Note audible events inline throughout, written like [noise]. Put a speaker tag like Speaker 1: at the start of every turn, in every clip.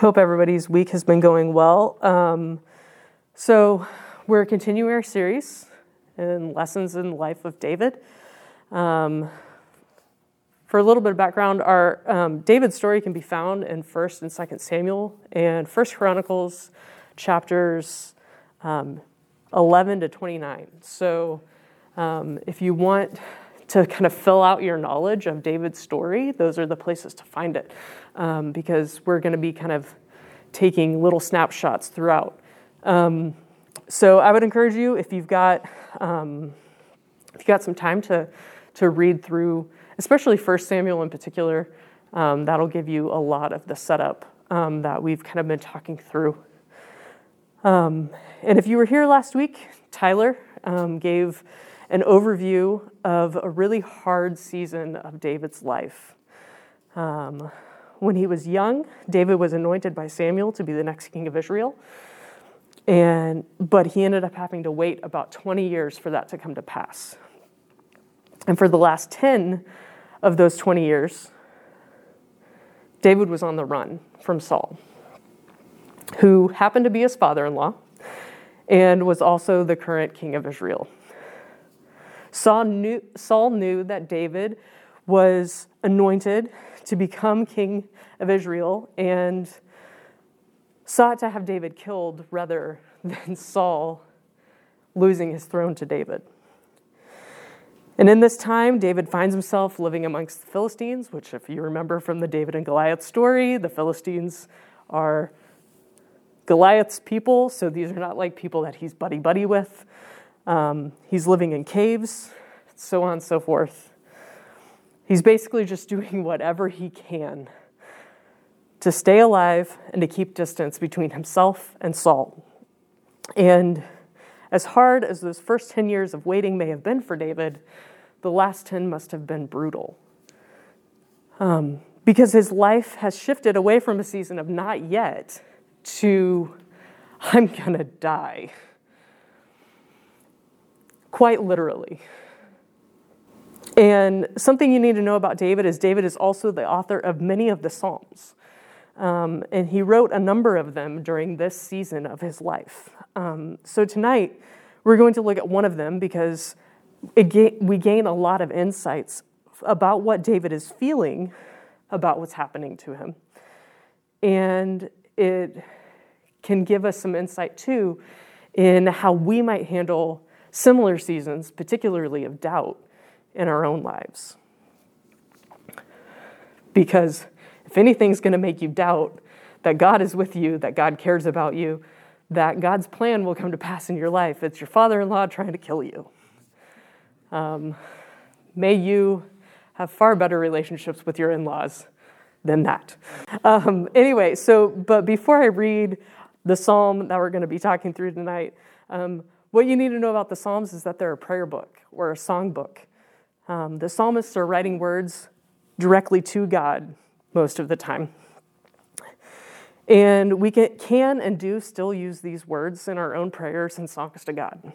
Speaker 1: Hope everybody's week has been going well. Um, so, we're continuing our series in Lessons in the Life of David. Um, for a little bit of background, our um, David's story can be found in First and Second Samuel and First Chronicles chapters um, 11 to 29. So, um, if you want to kind of fill out your knowledge of David's story, those are the places to find it um, because we're going to be kind of taking little snapshots throughout. Um, so I would encourage you if you've got um, if you got some time to to read through, especially First Samuel in particular, um, that'll give you a lot of the setup um, that we've kind of been talking through. Um, and if you were here last week, Tyler gave an overview of a really hard season of David's life. Um, when he was young, David was anointed by Samuel to be the next king of Israel. And, but he ended up having to wait about 20 years for that to come to pass. And for the last 10 of those 20 years, David was on the run from Saul, who happened to be his father in law and was also the current king of Israel. Saul knew, Saul knew that David was anointed to become king of Israel and sought to have David killed rather [laughs] than Saul losing his throne to David. And in this time, David finds himself living amongst the Philistines, which, if you remember from the David and Goliath story, the Philistines are Goliath's people, so these are not like people that he's buddy buddy with. Um, he's living in caves, so on and so forth. He's basically just [laughs] doing whatever he can to stay alive and to keep distance between himself and Saul. And as hard as those first 10 years of waiting may have been for David, the last 10 must have been brutal. Um, because his life has shifted away from a season of not yet to I'm gonna die quite literally. And something you need to know about David is David is also the author of many of the Psalms. Um, and he wrote a number of them during this season of his life. Um, so tonight, we're going to look at one of them because ga- we gain a lot of insights about what David is feeling about what's happening to him. And it can give us some insight too in how we might handle similar seasons, particularly of doubt, in our own lives. Because if anything's going to make you doubt that God is with you, that God cares about you, that God's plan will come to pass in your life, it's your father in law trying to kill you. Um, may you have far better relationships with your in laws than that. Um, anyway, so, but before I read the psalm that we're going to be talking through tonight, um, what you need to know about the Psalms is that they're a prayer book or a song book. Um, the psalmists are writing words directly to God most of the time. And we can, can and do still use these words in our own prayers and songs to God.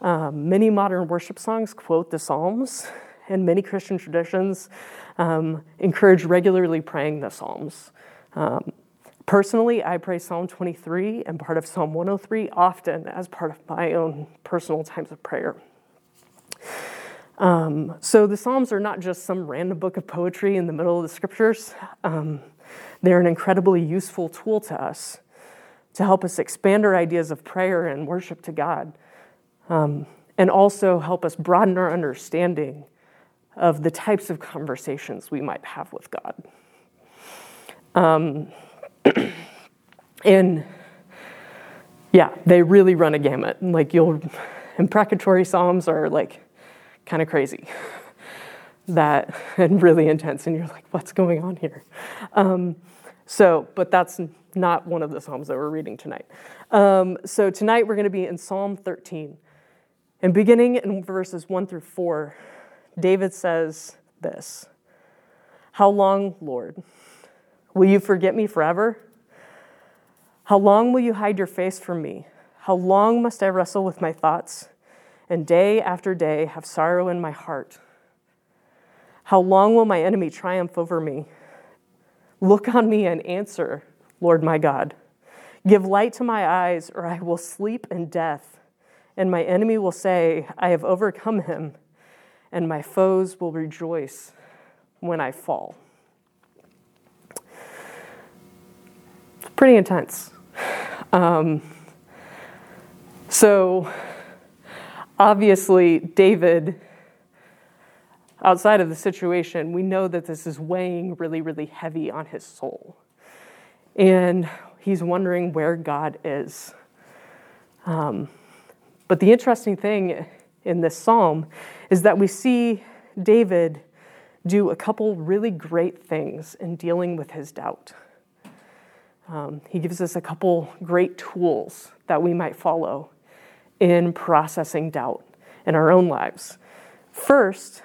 Speaker 1: Um, many modern worship songs quote the Psalms, and many Christian traditions um, encourage regularly praying the Psalms. Um, Personally, I pray Psalm 23 and part of Psalm 103 often as part of my own personal times of prayer. Um, so the Psalms are not just some random book of poetry in the middle of the scriptures. Um, they're an incredibly useful tool to us to help us expand our ideas of prayer and worship to God, um, and also help us broaden our understanding of the types of conversations we might have with God. [clears throat] And yeah, they really run a gamut. Like you'll, imprecatory psalms are like kind of crazy. that and really intense, and you're like, what's going on here? Um, so, but that's not one of the psalms that we're reading tonight. Um, so tonight we're going to be in Psalm 13, and beginning in verses one through four, David says this: "How long, Lord?" Will you forget me forever? How long will you hide your face from me? How long must I wrestle with my thoughts and day after day have sorrow in my heart? How long will my enemy triumph over me? Look on me and answer, Lord my God. Give light to my eyes, or I will sleep in death, and my enemy will say, I have overcome him, and my foes will rejoice when I fall. Pretty intense. Um, so, obviously, David, outside of the situation, we know that this is weighing really, really heavy on his soul. And he's wondering where God is. Um, but the interesting thing in this psalm is that we see David do a couple really great things in dealing with his doubt. Um, he gives us a couple great tools that we might follow in processing doubt in our own lives. First,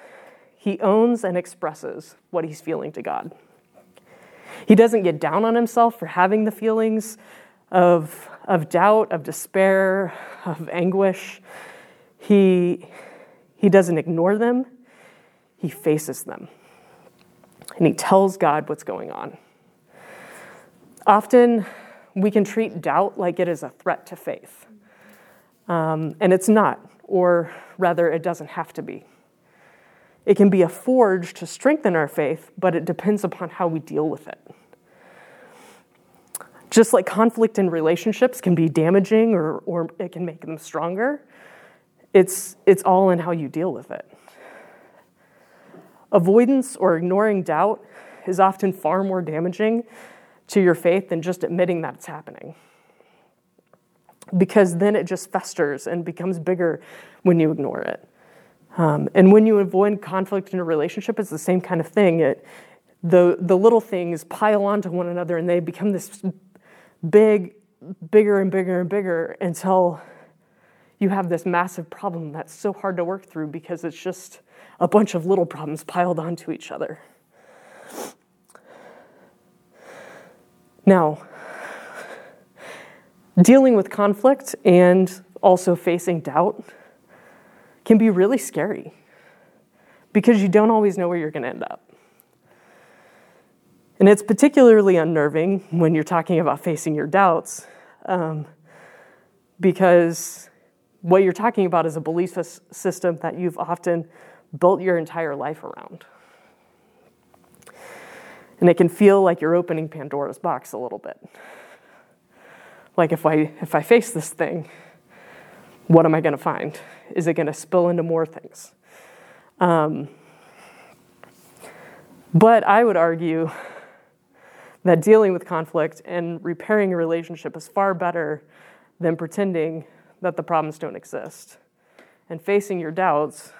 Speaker 1: he owns and expresses what he's feeling to God. He doesn't get down on himself for having the feelings of, of doubt, of despair, of anguish. He, he doesn't ignore them, he faces them. And he tells God what's going on. Often, we can treat doubt like it is a threat to faith. Um, and it's not, or rather, it doesn't have to be. It can be a forge to strengthen our faith, but it depends upon how we deal with it. Just like conflict in relationships can be damaging or, or it can make them stronger, it's, it's all in how you deal with it. Avoidance or ignoring doubt is often far more damaging to your faith than just admitting that it's happening. Because then it just festers and becomes bigger when you ignore it. Um, and when you avoid conflict in a relationship, it's the same kind of thing. It, the, the little things pile onto one another and they become this big, bigger and bigger and bigger until you have this massive problem that's so hard to work through because it's just a bunch of little problems piled onto each other. Now, dealing with conflict and also facing doubt can be really scary because you don't always know where you're going to end up. And it's particularly unnerving when you're talking about facing your doubts um, because what you're talking about is a belief system that you've often built your entire life around. And it can feel like you're opening Pandora's box a little bit. Like if I if I face this thing, what am I going to find? Is it going to spill into more things? Um, but I would argue that dealing with conflict and repairing a relationship is far better than pretending that the problems don't exist. And facing your doubts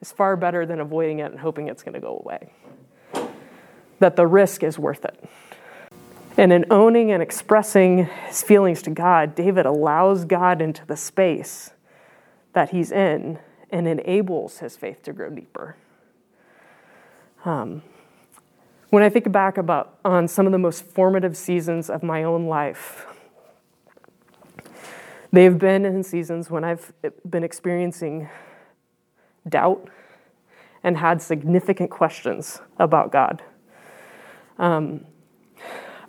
Speaker 1: is far better than avoiding it and hoping it's going to go away. That the risk is worth it. And in owning and expressing his feelings to God, David allows God into the space that he's in and enables his faith to grow deeper. Um, when I think back about on some of the most formative seasons of my own life, they have been in seasons when I've been experiencing doubt and had significant questions about God. Um,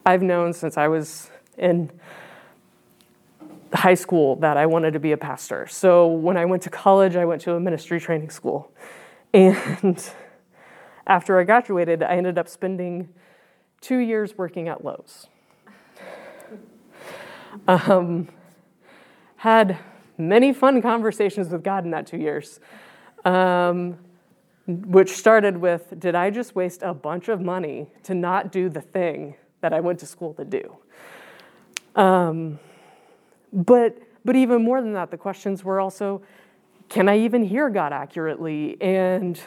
Speaker 1: I've known since I was in high school that I wanted to be a pastor. So when I went to college, I went to a ministry training school. And [laughs] after I graduated, I ended up spending two years working at Lowe's. Um, had many fun conversations with God in that two years, um, which started with Did I just waste a bunch of money to not do the thing that I went to school to do? Um, but, but even more than that, the questions were also Can I even hear God accurately? And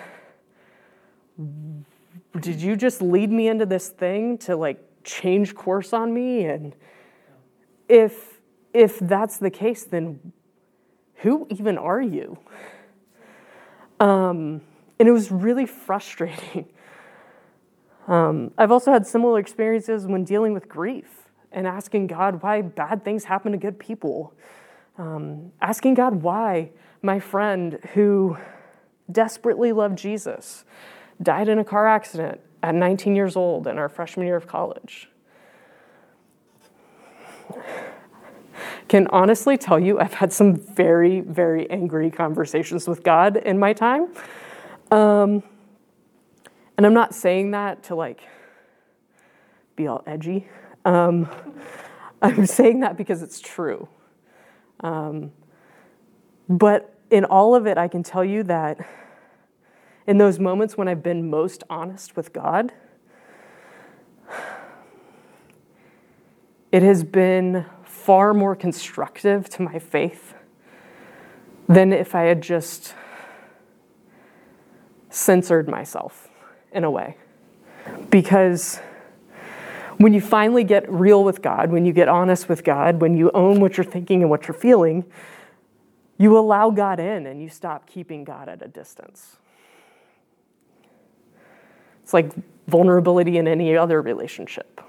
Speaker 1: did you just lead me into this thing to like change course on me and if if that's the case then who even are you um, and it was really frustrating [laughs] um, i've also had similar experiences when dealing with grief and asking god why bad things happen to good people um, asking god why my friend who desperately loved jesus died in a car accident at 19 years old in our freshman year of college. can honestly tell you I've had some very, very angry conversations with God in my time. Um, and I'm not saying that to like be all edgy. Um, [laughs] I'm saying that because it's true. Um, but in all of it, I can tell you that in those moments when I've been most honest with God, it has been far more constructive to my faith than if I had just censored myself in a way. Because when you finally get real with God, when you get honest with God, when you own what you're thinking and what you're feeling, you allow God in and you stop keeping God at a distance. It's like vulnerability in any other relationship.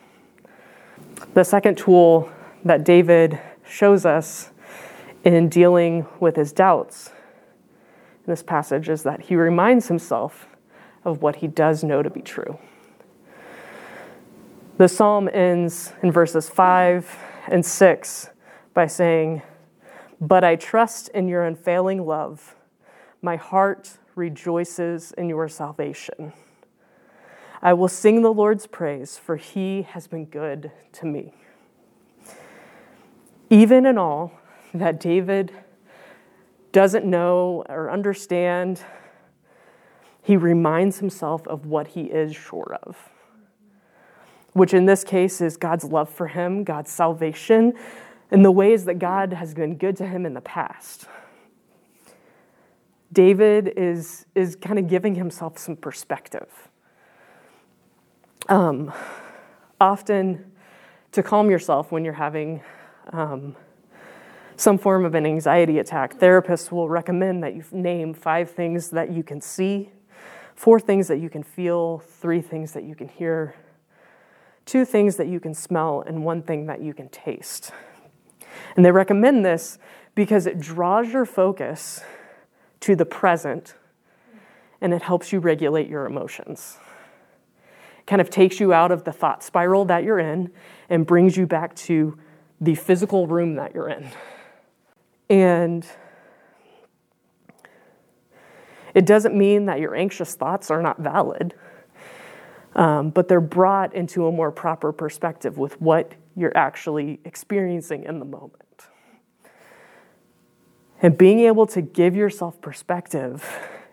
Speaker 1: The second tool that David shows us in dealing with his doubts in this passage is that he reminds himself of what he does know to be true. The psalm ends in verses 5 and 6 by saying, But I trust in your unfailing love. My heart rejoices in your salvation. I will sing the Lord's praise, for he has been good to me. Even in all that David doesn't know or understand, he reminds himself of what he is sure of, which in this case is God's love for him, God's salvation, and the ways that God has been good to him in the past. David is, is kind of giving himself some perspective. Um, often, to calm yourself when you're having um, some form of an anxiety attack, therapists will recommend that you name five things that you can see, four things that you can feel, three things that you can hear, two things that you can smell, and one thing that you can taste. And they recommend this because it draws your focus to the present and it helps you regulate your emotions It kind of takes you out of the thought spiral that you're in and brings you back to the physical room that you're in. And it doesn't mean that your anxious thoughts are not valid, um, but they're brought into a more proper perspective with what you're actually experiencing in the moment. And being able to give yourself perspective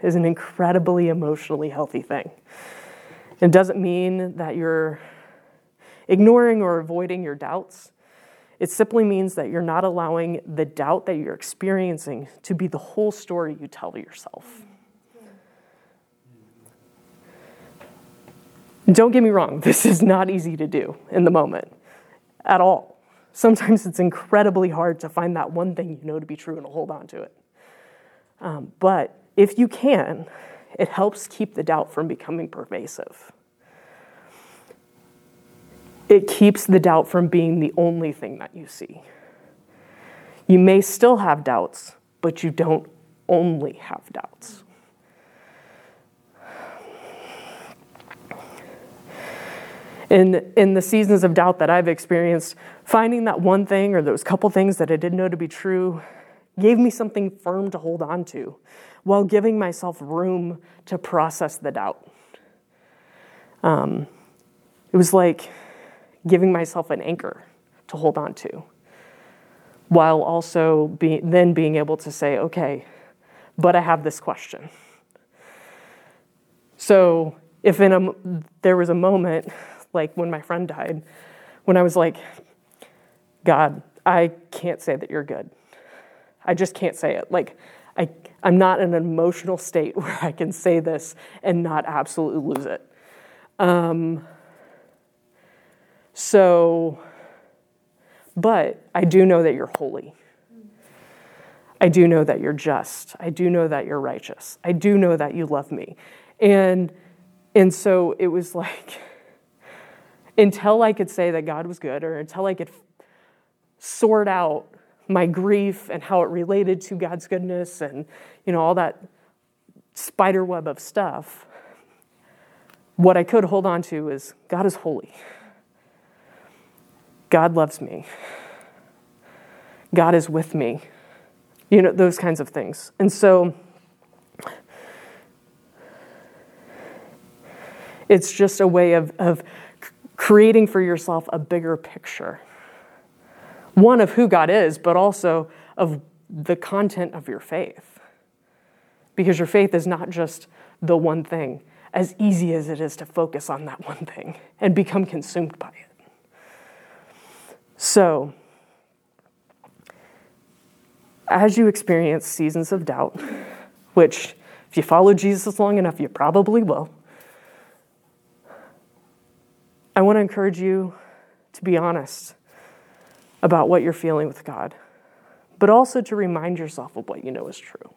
Speaker 1: is an incredibly emotionally healthy thing. It doesn't mean that you're ignoring or avoiding your doubts. It simply means that you're not allowing the doubt that you're experiencing to be the whole story you tell yourself. Don't get me wrong, this is not easy to do in the moment at all. Sometimes it's incredibly hard to find that one thing you know to be true and hold on to it. Um, but if you can, it helps keep the doubt from becoming pervasive. It keeps the doubt from being the only thing that you see. You may still have doubts, but you don't only have doubts. In, in the seasons of doubt that I've experienced, finding that one thing or those couple things that I didn't know to be true gave me something firm to hold on to while giving myself room to process the doubt. Um, it was like giving myself an anchor to hold on to, while also be, then being able to say, okay, but I have this question. So if in a, there was a moment, like when my friend died, when I was like, God, I can't say that you're good. I just can't say it. Like, I, I'm not in an emotional state [laughs] where I can say this and not absolutely lose it. Um, so, but I do know that you're holy. I do know that you're just. I do know that you're righteous. I do know that you love me. And and so it was [laughs] like until I could say that God was good or until I could sort out my grief and how it related to God's goodness and you know all that spider web of stuff what I could hold on to is God is holy. God loves me. God is with me. You know, those kinds of things. And so it's just a way of, of creating for yourself a bigger picture. One of who God is, but also of the content of your faith. Because your faith is not just the one thing, as easy as it is to focus on that one thing and become consumed by it. So, as you experience seasons of doubt, which if you follow Jesus long enough, you probably will, I want to encourage you to be honest about what you're feeling with God, but also to remind yourself of what you know is true.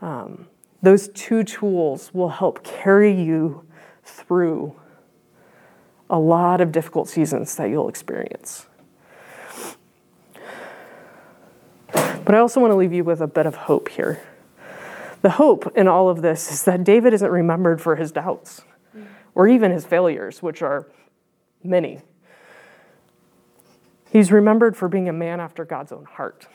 Speaker 1: Um, those two tools will help carry you through a lot of difficult seasons that you'll experience. But I also want to leave you with a bit of hope here. The hope in all of this is that David isn't remembered for his doubts or even his failures, which are many. He's remembered for being a man after God's own heart.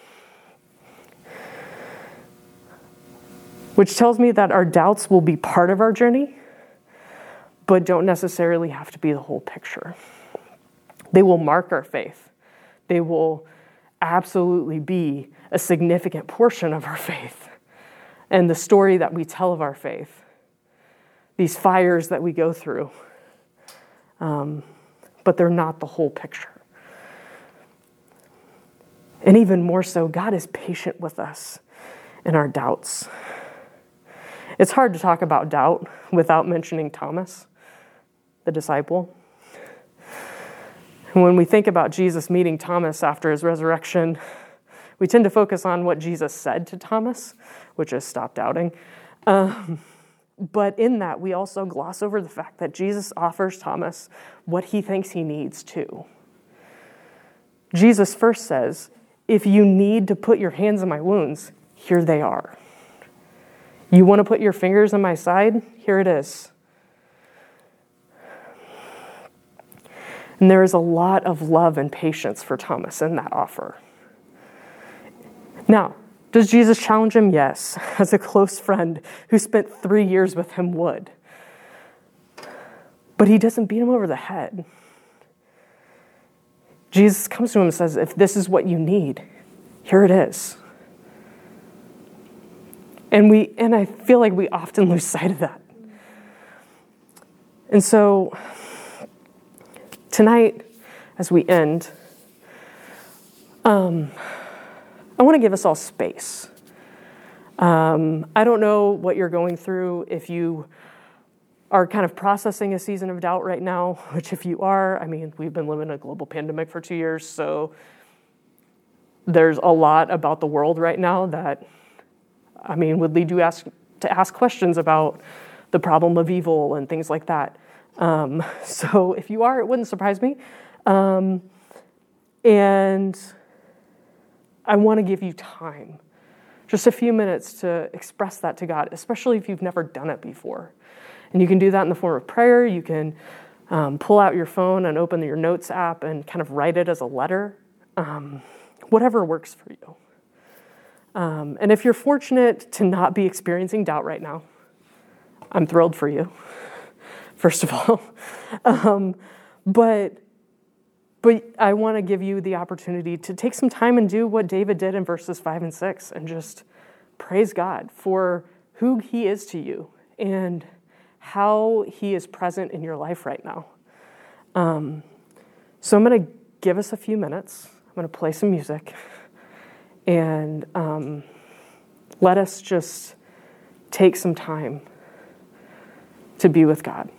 Speaker 1: Which tells me that our doubts will be part of our journey, but don't necessarily have to be the whole picture. They will mark our faith. They will absolutely be a significant portion of our faith and the story that we tell of our faith, these fires that we go through. Um, but they're not the whole picture. And even more so, God is patient with us in our doubts. It's hard to talk about doubt without mentioning Thomas, the disciple. when we think about Jesus meeting Thomas after his resurrection, we tend to focus on what Jesus said to Thomas, which is stop doubting. Um, but in that, we also gloss over the fact that Jesus offers Thomas what he thinks he needs too. Jesus first says, If you need to put your hands in my wounds, here they are. You want to put your fingers in my side? Here it is. And there is a lot of love and patience for Thomas in that offer. Now, does Jesus challenge him? Yes, [laughs] as a close friend who spent three years with him would. But he doesn't beat him over the head. Jesus comes to him and says, If this is what you need, here it is. And we and I feel like we often [laughs] lose sight of that. And so tonight, as we end, um, I want to give us all space. Um, I don't know what you're going through if you are kind of processing a season of doubt right now, [laughs] which, if you are, I mean, we've been living a global pandemic for two years, so there's a lot about the world right now that, I mean, would lead you ask, to ask questions about the problem of evil and things like that. Um, [laughs] so if you are, it wouldn't surprise me. Um, and I want to give you time, just a few minutes to express that to God, especially if you've never done it before. And you can do that in the form of prayer. You can um, pull out your phone and open your notes app and kind of write it as a letter, um, whatever works for you. Um, and if you're fortunate to not be experiencing doubt right now, I'm thrilled for you, first of all. [laughs] Um, but but I want to give you the opportunity to take some time and do what David did in verses five and six and just praise God for who he is to you and how he is present in your life right now. Um, so I'm going to give us a few minutes. I'm going to play some music and um, let us just take some time to be with God.